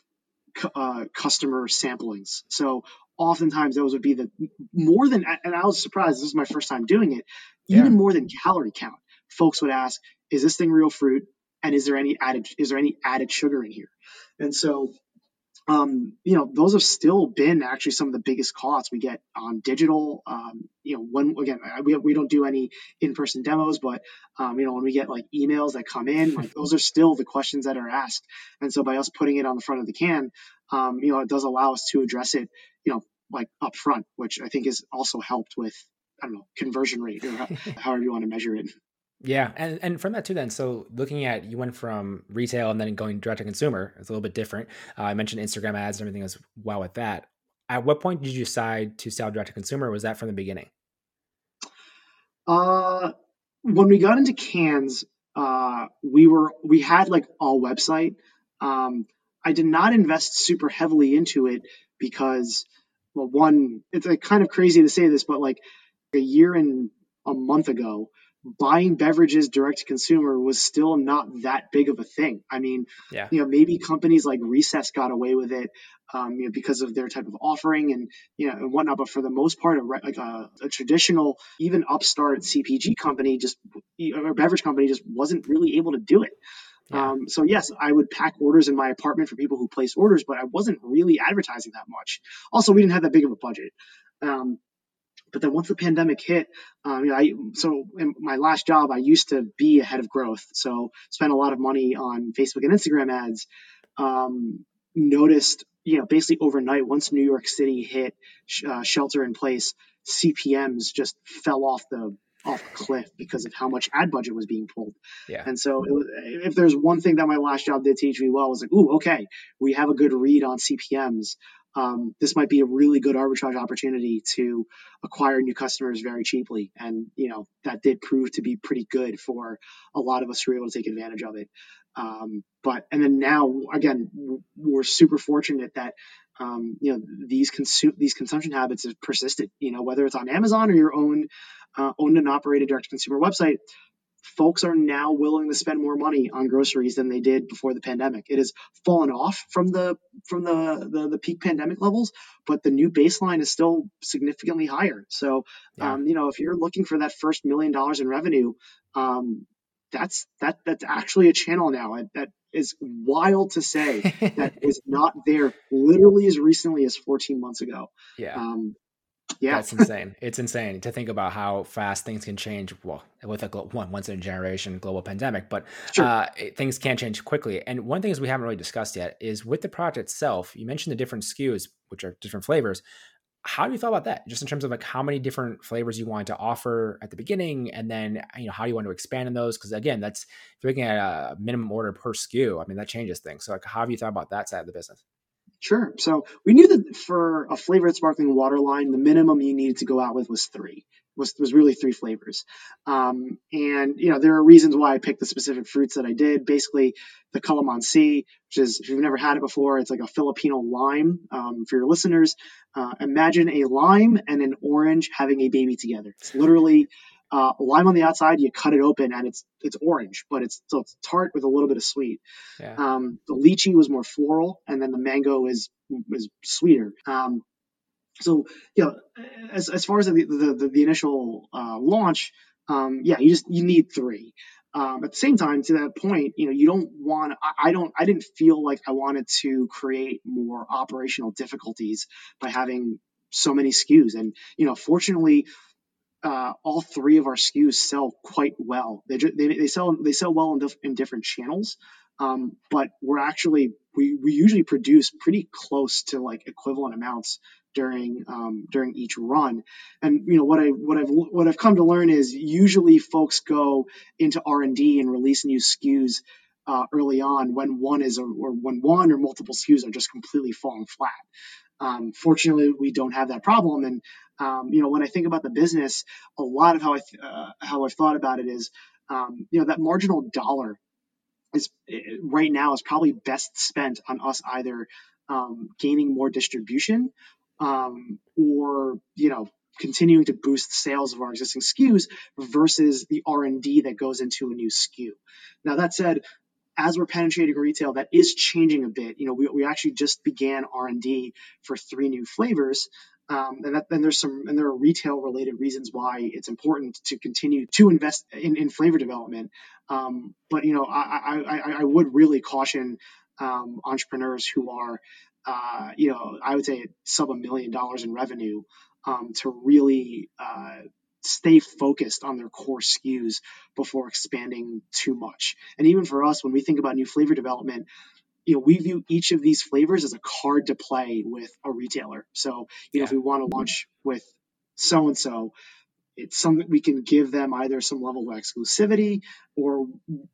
uh, customer samplings. So oftentimes those would be the more than, and I was surprised. This is my first time doing it. Even yeah. more than calorie count, folks would ask, "Is this thing real fruit? And is there any added is there any added sugar in here?" And so um, you know, those have still been actually some of the biggest costs we get on digital. Um, you know, when again, we, we don't do any in-person demos, but um, you know, when we get like emails that come in, like those are still the questions that are asked. And so by us putting it on the front of the can, um, you know, it does allow us to address it, you know, like up front, which I think has also helped with I don't know conversion rate or however you want to measure it. Yeah, and and from that too, then so looking at you went from retail and then going direct to consumer, it's a little bit different. Uh, I mentioned Instagram ads and everything as well with that. At what point did you decide to sell direct to consumer? was that from the beginning? Uh, when we got into cans, uh, we were we had like all website. Um, I did not invest super heavily into it because, well, one, it's like kind of crazy to say this, but like a year and a month ago, buying beverages direct to consumer was still not that big of a thing. I mean, yeah. you know, maybe companies like Recess got away with it, um, you know, because of their type of offering and you know and whatnot. But for the most part, a, like a, a traditional, even upstart CPG company, just or beverage company, just wasn't really able to do it. Yeah. Um, so yes, I would pack orders in my apartment for people who place orders, but I wasn't really advertising that much. Also, we didn't have that big of a budget. Um, but then once the pandemic hit, um, you know, I so in my last job, I used to be a head of growth, so spent a lot of money on Facebook and Instagram ads. Um, noticed, you know, basically overnight, once New York City hit uh, shelter in place, CPMS just fell off the off a cliff because of how much ad budget was being pulled. Yeah. And so was, if there's one thing that my last job did teach me well was like, ooh, okay, we have a good read on CPMS um, this might be a really good arbitrage opportunity to acquire new customers very cheaply. And, you know, that did prove to be pretty good for a lot of us who were able to take advantage of it. Um, but, and then now, again, we're super fortunate that, um, you know, these consume, these consumption habits have persisted, you know, whether it's on Amazon or your own, uh, owned and operated direct to consumer website, folks are now willing to spend more money on groceries than they did before the pandemic. It has fallen off from the from the the, the peak pandemic levels, but the new baseline is still significantly higher. So, yeah. um, you know, if you're looking for that first million dollars in revenue, um, that's that that's actually a channel now that is wild to say that is not there literally as recently as 14 months ago. Yeah. Um, yeah. That's insane. It's insane to think about how fast things can change. Well, with a one once in a generation global pandemic, but sure. uh, it, things can change quickly. And one thing is we haven't really discussed yet is with the product itself. You mentioned the different SKUs, which are different flavors. How do you feel about that? Just in terms of like how many different flavors you wanted to offer at the beginning, and then you know how do you want to expand in those? Because again, that's if you're looking at a minimum order per SKU. I mean, that changes things. So like, how have you thought about that side of the business? Sure. So we knew that for a flavored sparkling water line, the minimum you needed to go out with was three. Was was really three flavors. Um, and you know there are reasons why I picked the specific fruits that I did. Basically, the calamansi, which is if you've never had it before, it's like a Filipino lime. Um, for your listeners, uh, imagine a lime and an orange having a baby together. It's literally uh, lime on the outside, you cut it open and it's it's orange, but it's so it's tart with a little bit of sweet. Yeah. Um, the lychee was more floral, and then the mango is is sweeter. Um, so you know, as as far as the the, the, the initial uh, launch, um, yeah, you just you need three. Um, at the same time, to that point, you know, you don't want. I, I don't. I didn't feel like I wanted to create more operational difficulties by having so many SKUs. And you know, fortunately, uh, all three of our SKUs sell quite well. They, they, they sell they sell well in, dif- in different channels, um, but we're actually we, we usually produce pretty close to like equivalent amounts during um, during each run. And you know what I what I've what I've come to learn is usually folks go into R and D and release new SKUs uh, early on when one is or when one or multiple SKUs are just completely falling flat. Um, fortunately, we don't have that problem, and um, you know, when I think about the business, a lot of how I th- uh, how I've thought about it is, um, you know, that marginal dollar is right now is probably best spent on us either um, gaining more distribution um, or you know continuing to boost sales of our existing SKUs versus the R&D that goes into a new SKU. Now that said, as we're penetrating retail, that is changing a bit. You know, we, we actually just began R&D for three new flavors. Um, and, and there's some and there are retail related reasons why it's important to continue to invest in, in flavor development. Um, but you know, I, I, I would really caution um, entrepreneurs who are, uh, you know, I would say sub a million dollars in revenue um, to really uh, stay focused on their core SKUs before expanding too much. And even for us, when we think about new flavor development, you know, we view each of these flavors as a card to play with a retailer. So, you know, if we want to launch with so and so, it's something we can give them either some level of exclusivity or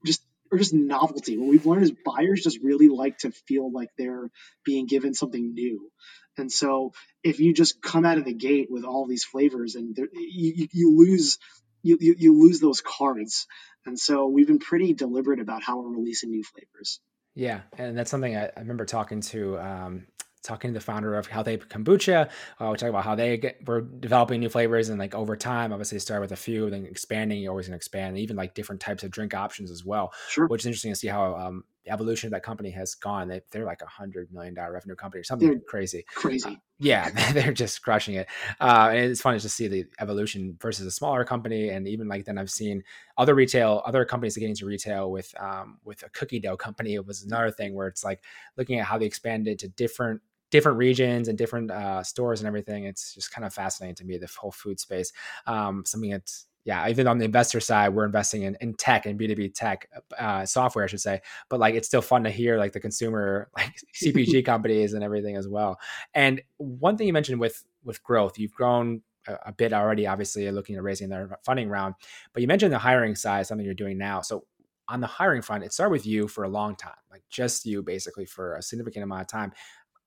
just or just novelty. What we've learned is buyers just really like to feel like they're being given something new. And so if you just come out of the gate with all these flavors and you, you lose you, you, you lose those cards. And so we've been pretty deliberate about how we're releasing new flavors. Yeah, and that's something I, I remember talking to um, talking to the founder of Health-Ade Kombucha. Uh, we talk about how they get, were developing new flavors and like over time, obviously start with a few, then expanding. You're always going to expand, and even like different types of drink options as well. Sure. Which is interesting to see how um, the evolution of that company has gone. They, they're like a hundred million dollar revenue company or something they're crazy. Crazy. Uh, yeah, they're just crushing it. Uh, and it's funny to see the evolution versus a smaller company. And even like then I've seen other retail, other companies getting into retail with um, with a cookie dough company. It was another thing where it's like looking at how they expanded to different different regions and different uh, stores and everything. It's just kind of fascinating to me, the whole food space. Um, something that's yeah, even on the investor side, we're investing in, in tech and B2B tech uh, software, I should say. But like, it's still fun to hear like the consumer, like CPG companies and everything as well. And one thing you mentioned with, with growth, you've grown a, a bit already, obviously looking at raising their funding round, but you mentioned the hiring side, something you're doing now. So on the hiring front, it started with you for a long time, like just you basically for a significant amount of time.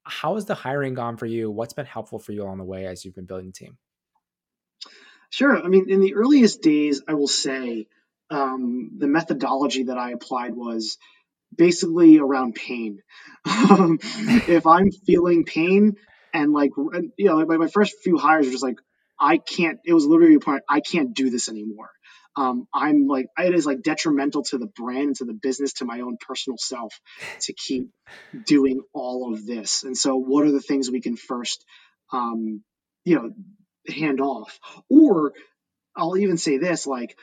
How has the hiring gone for you? What's been helpful for you along the way as you've been building the team? Sure. I mean, in the earliest days, I will say um, the methodology that I applied was basically around pain. Um, if I'm feeling pain and like, you know, like my first few hires were just like, I can't, it was literally a point, I can't do this anymore. um, I'm like it is like detrimental to the brand, to the business, to my own personal self to keep doing all of this. And so, what are the things we can first, um, you know, hand off? Or I'll even say this like,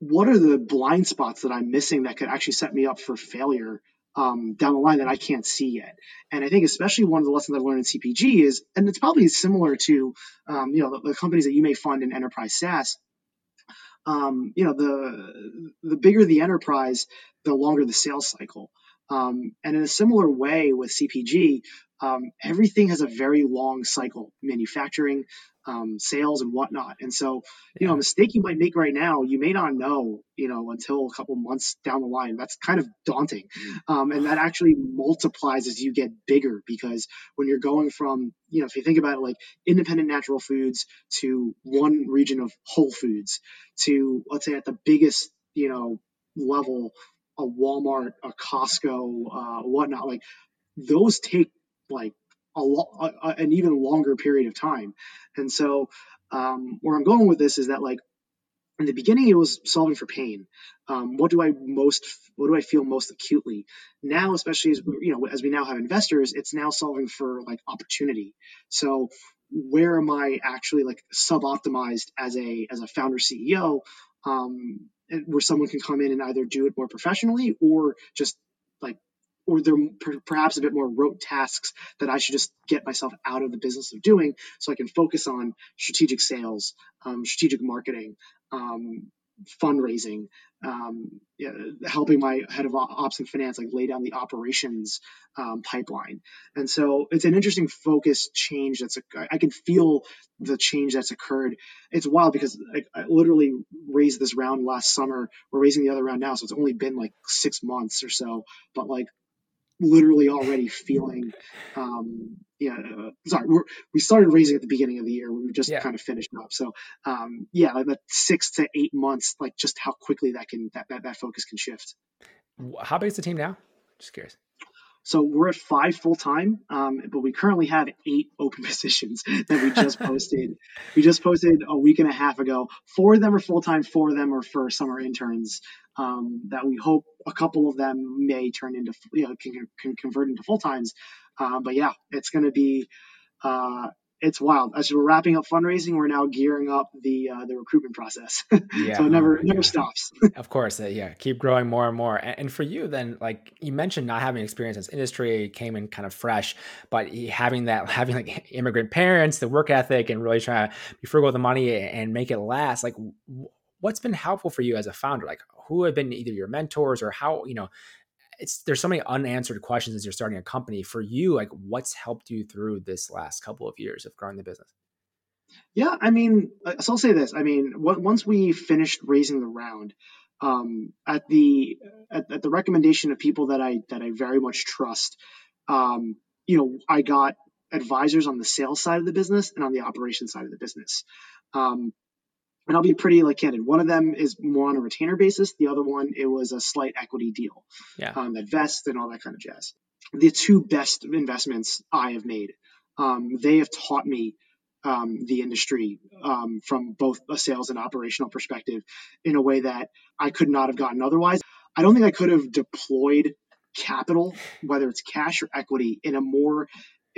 what are the blind spots that I'm missing that could actually set me up for failure um, down the line that I can't see yet. And I think especially one of the lessons I've learned in CPG is, and it's probably similar to, um, you know, the, the, companies that you may fund in enterprise SaaS. Um, you know, the the bigger the enterprise, the longer the sales cycle. Um, and in a similar way with CPG, um, everything has a very long cycle. Manufacturing, um, sales and whatnot. And so, you know, a mistake you might make right now, you may not know, you know, until a couple months down the line. That's kind of daunting. Um, and that actually multiplies as you get bigger because when you're going from, you know, if you think about it like independent natural foods to one region of Whole Foods to, let's say, at the biggest, you know, level, a Walmart, a Costco, uh, whatnot, like those take like a, lo- a, an even longer period of time. And so, um, where I'm going with this is that like in the beginning, it was solving for pain. Um, what do I most, what do I feel most acutely? Now, especially as you know, as we now have investors, it's now solving for like opportunity. So, where am I actually like sub-optimized as a as a founder CEO? Um, where someone can come in and either do it more professionally or just like or there are perhaps a bit more rote tasks that I should just get myself out of the business of doing so I can focus on strategic sales, um, strategic marketing, um, fundraising, um, yeah, helping my head of ops and finance like lay down the operations um, pipeline. And so it's an interesting focus change. That's I can feel the change that's occurred. It's wild because I, I literally raised this round last summer. We're raising the other round now, so it's only been like six months or so. But like literally already feeling um yeah uh, sorry we're, we started raising at the beginning of the year we were just yeah. kind of finished up. So um yeah like six to eight months like just how quickly that can that, that, that focus can shift. How big is the team now? Just curious so we're at five full time, um, but we currently have eight open positions that we just posted. we just posted a week and a half ago. Four of them are full time. Four of them are for summer interns. Um, that we hope a couple of them may turn into you know can, can convert into full times. Uh, but yeah, it's going to be uh, it's wild. As we're wrapping up fundraising, we're now gearing up the uh, the recruitment process. Yeah, so it never oh never stops. of course, uh, yeah, keep growing more and more. And, and, for you, then, like you mentioned, not having experience in this industry, came in kind of fresh, but having that, having like immigrant parents, the work ethic, and really trying to be frugal with the money and make it last. Like, what's been helpful for you as a founder? Like, who have been either your mentors or how you know it's there's so many unanswered questions as you're starting a company. For you like what's helped you through this last couple of years of growing the business? Yeah i mean uh, so i'll say this. I mean once we finished raising the round um, at the at, at, the recommendation of people that i that i very much trust um, you know i got advisors on the sales side of the business and on the operations side of the business. Um, and I'll be pretty like candid. One of them is more on a retainer basis. The other one, it was a slight equity deal. Yeah. Um, that vests and all that kind of jazz. The two best investments I have made. Um, they have taught me um, the industry um, from both a sales and operational perspective in a way that I could not have gotten otherwise. I don't think I could have deployed capital, whether it's cash or equity, in a more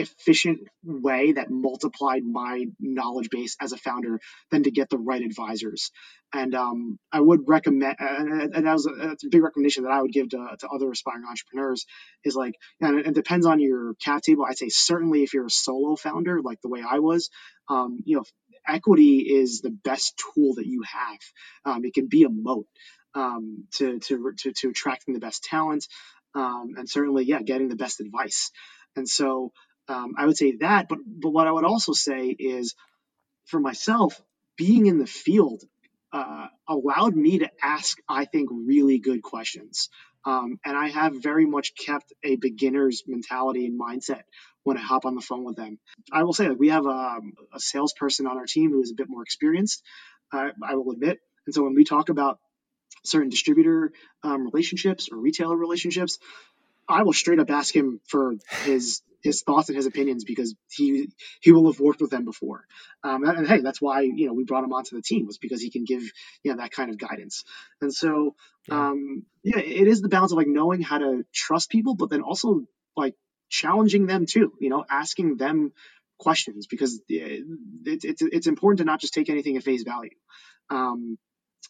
efficient way that multiplied my knowledge base as a founder than to get the right advisors. And um, I would recommend, and, that was a, that's a big recommendation that I would give to, to other aspiring entrepreneurs is like, and it depends on your cap table. I'd say certainly if you're a solo founder, like the way I was, um, you know, equity is the best tool that you have. Um, it can be a moat um, to, to, to, to attracting the best talent. Um, and certainly, yeah, getting the best advice. And so um, I would say that, but but what I would also say is, for myself, being in the field uh, allowed me to ask, I think, really good questions. Um, and I have very much kept a beginner's mentality and mindset when I hop on the phone with them. I will say that we have a, a salesperson on our team who is a bit more experienced, uh, I will admit. And so when we talk about certain distributor um, relationships or retailer relationships, I will straight up ask him for his his thoughts and his opinions because he he will have worked with them before. Um, and, and, hey, that's why you know we brought him onto the team was because he can give you know that kind of guidance. And so yeah. Um, yeah, it is the balance of like knowing how to trust people, but then also like challenging them too. You know, asking them questions because it's it's it's important to not just take anything at face value. Um,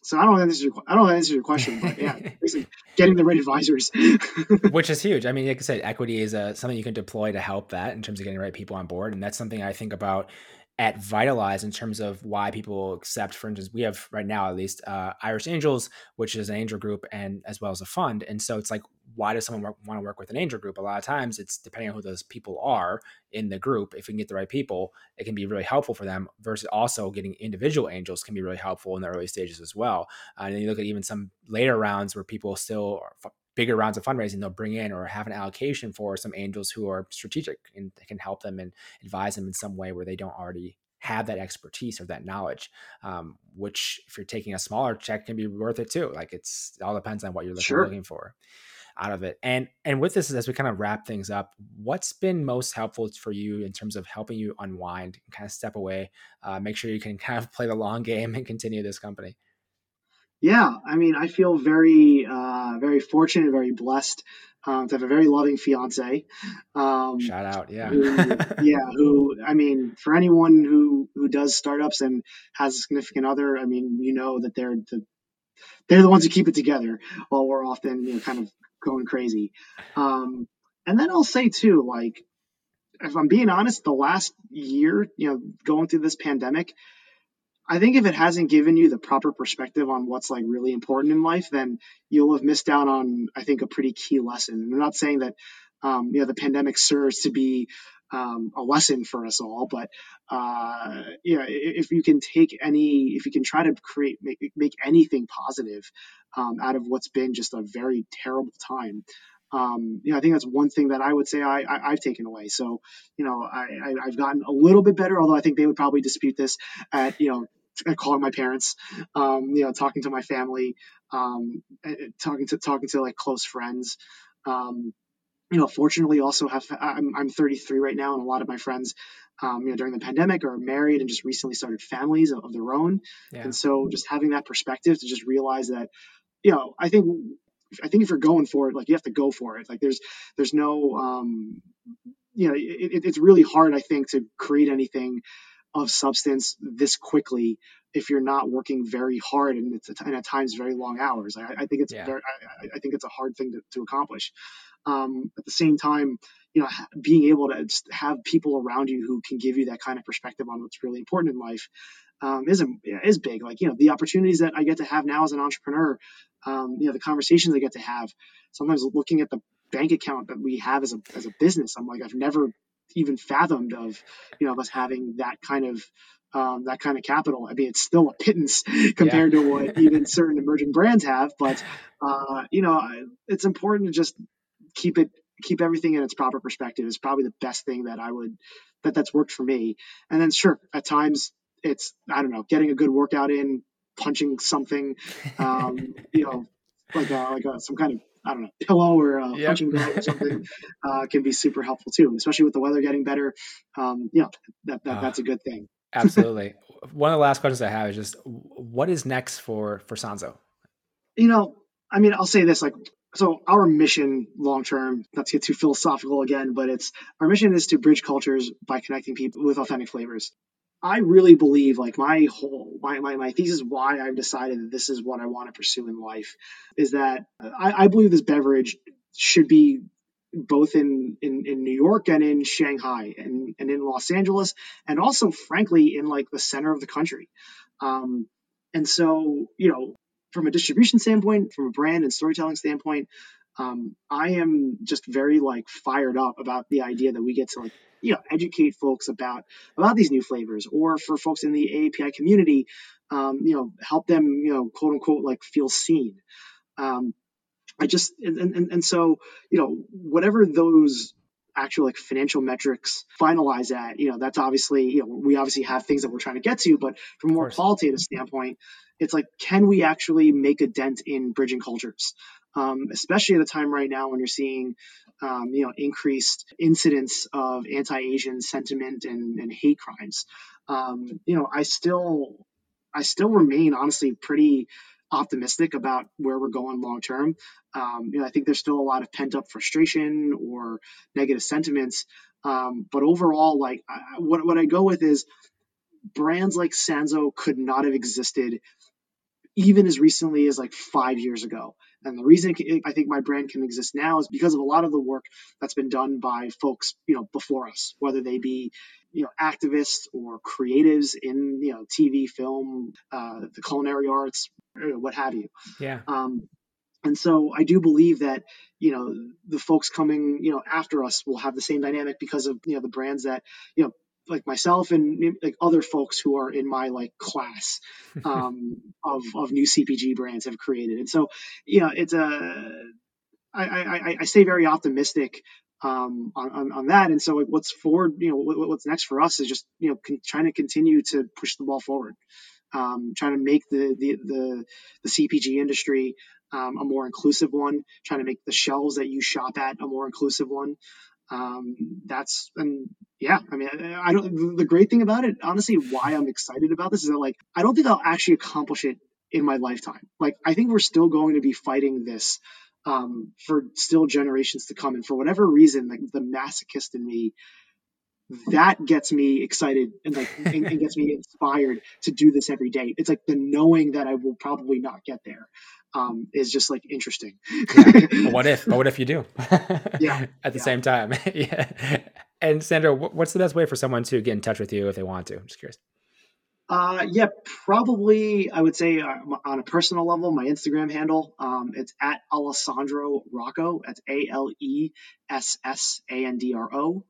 so I don't know if this is your, I don't know if that answers your question, but yeah, basically getting the right advisors, which is huge. I mean, like I said, equity is a, something you can deploy to help that in terms of getting the right people on board, and that's something I think about at Vitalize in terms of why people accept. For instance, we have right now at least uh, Irish Angels, which is an angel group, and as well as a fund. And so it's like, why does someone want to work with an angel group? A lot of times, it's depending on who those people are in the group. If we can get the right people, it can be really helpful for them. Versus also getting individual angels can be really helpful in the early stages as well. Uh, and then you look at even some later rounds where people still bigger rounds of fundraising they'll bring in or have an allocation for some angels who are strategic and can help them and advise them in some way where they don't already have that expertise or that knowledge um, which if you're taking a smaller check can be worth it too like it's it all depends on what you're looking, sure. looking for out of it and and with this as we kind of wrap things up what's been most helpful for you in terms of helping you unwind and kind of step away uh, make sure you can kind of play the long game and continue this company yeah, I mean, I feel very, uh, very fortunate, very blessed um, to have a very loving fiance. Um, Shout out, yeah, who, yeah. Who, I mean, for anyone who who does startups and has a significant other, I mean, you know that they're the they're the ones who keep it together while we're often you know, kind of going crazy. Um, and then I'll say too, like, if I'm being honest, the last year, you know, going through this pandemic I think if it hasn't given you the proper perspective on what's like really important in life, then you'll have missed out on, I think, a pretty key lesson. And I'm not saying that, um, you know, the pandemic serves to be um, a lesson for us all, but uh, yeah, if you can take any, if you can try to create, make, make anything positive um, out of what's been just a very terrible time, um, you know, I think that's one thing that I would say I, I, have taken away. So, you know, I, I, have gotten a little bit better, although I think they would probably dispute this at, you know, calling my parents, um, you know, talking to my family, um, talking to talking to like close friends. Um, you know, fortunately, also have I'm, I'm 33 right now, and a lot of my friends, um, you know, during the pandemic are married and just recently started families of, of their own, yeah. and so just having that perspective to just realize that, you know, I think I think if you're going for it, like you have to go for it. Like there's there's no um, you know, it, it's really hard, I think, to create anything of substance this quickly if you're not working very hard and it's and at times very long hours. I, I think it's yeah. very, I, I, think it's a hard thing to, to accomplish. Um, at the same time, you know, being able to just have people around you who can give you that kind of perspective on what's really important in life um, is a, is big. Like you know, the opportunities that I get to have now as an entrepreneur, um, you know, the conversations I get to have. Sometimes looking at the bank account that we have as a as a business, I'm like, I've never even fathomed of you know us having that kind of um, that kind of capital. I mean, it's still a pittance compared yeah. to what even certain emerging brands have, but uh, you know, it's important to just keep it keep everything in its proper perspective is probably the best thing that I would that that's worked for me. And then sure, at times it's I don't know, getting a good workout in, punching something, um, you know, like a, like a, some kind of I don't know, pillow or a yep. punching bag or something uh, can be super helpful too, especially with the weather getting better. Um, yeah, that, that uh, that's a good thing. absolutely. One of the last questions I have is just what is next for for Sanzo? You know, I mean, I'll say this like so our mission long term not to get too philosophical again but it's our mission is to bridge cultures by connecting people with authentic flavors I really believe like my whole my, my, my thesis why I've decided that this is what I want to pursue in life is that I, I believe this beverage should be both in, in, in New York and in Shanghai and, and in Los Angeles and also frankly in like the center of the country. Um, and so, you know, from a distribution standpoint, from a brand and storytelling standpoint, um, I am just very like fired up about the idea that we get to like you know educate folks about about these new flavors or for folks in the API community um, you know help them you know quote unquote like feel seen. Um, I just and, and and so you know whatever those actual like financial metrics finalize at you know that's obviously you know we obviously have things that we're trying to get to but from a more qualitative standpoint it's like can we actually make a dent in bridging cultures um, especially at a time right now when you're seeing um, you know increased incidents of anti-Asian sentiment and, and hate crimes. Um, you know, I still I still remain honestly pretty optimistic about where we're going long term. Um, you know, I think there's still a lot of pent up frustration or negative sentiments, um, but overall, like I, what what I go with is brands like Sanzo could not have existed even as recently as like five years ago. And the reason I think my brand can exist now is because of a lot of the work that's been done by folks, you know, before us, whether they be, you know, activists or creatives in, you know, TV, film, uh, the culinary arts, what have you. Yeah. Um, and so I do believe that you know the folks coming you know after us will have the same dynamic because of you know the brands that you know like myself and like other folks who are in my like class um, of of new CPG brands have created. And so, you know, it's a I, I, I stay very optimistic um, on, on, on, that. And so like, what's forward, you know, what, what's next for us is just, you know, con- trying to continue to push the ball forward, um, trying to make the, the, the, the CPG industry um, a more inclusive one, trying to make the shelves that you shop at a more inclusive one um, that's and yeah, I mean, I, I don't. The great thing about it, honestly, why I'm excited about this is that like I don't think I'll actually accomplish it in my lifetime. Like I think we're still going to be fighting this um, for still generations to come, and for whatever reason, like the masochist in me that gets me excited and like and, and, gets me inspired to do this every day. It's like the knowing that I will probably not get there um, is just like interesting. yeah. What if? But what if you do? yeah. At the yeah. same time, yeah. And Sandro, what's the best way for someone to get in touch with you if they want to? I'm just curious. Uh, yeah, probably I would say uh, on a personal level, my Instagram handle, um, it's at Alessandro Roco. That's A L E S S A N D R O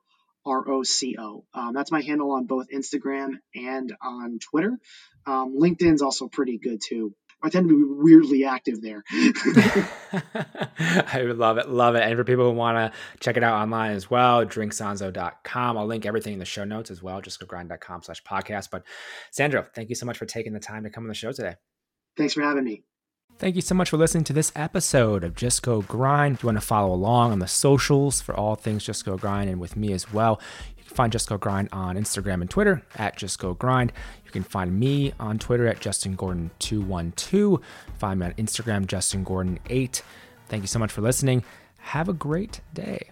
R O C O. Um, that's my handle on both Instagram and on Twitter. Um, LinkedIn's also pretty good too. I tend to be weirdly active there. I love it. Love it. And for people who want to check it out online as well, drinksanzo.com. I'll link everything in the show notes as well, just go grind.com slash podcast. But Sandro, thank you so much for taking the time to come on the show today. Thanks for having me. Thank you so much for listening to this episode of Just Go Grind. If you want to follow along on the socials for all things Just Go Grind and with me as well, you can find Just Go Grind on Instagram and Twitter at Just Go Grind. You can find me on Twitter at Justin Gordon212. Find me on Instagram, Justin Gordon8. Thank you so much for listening. Have a great day.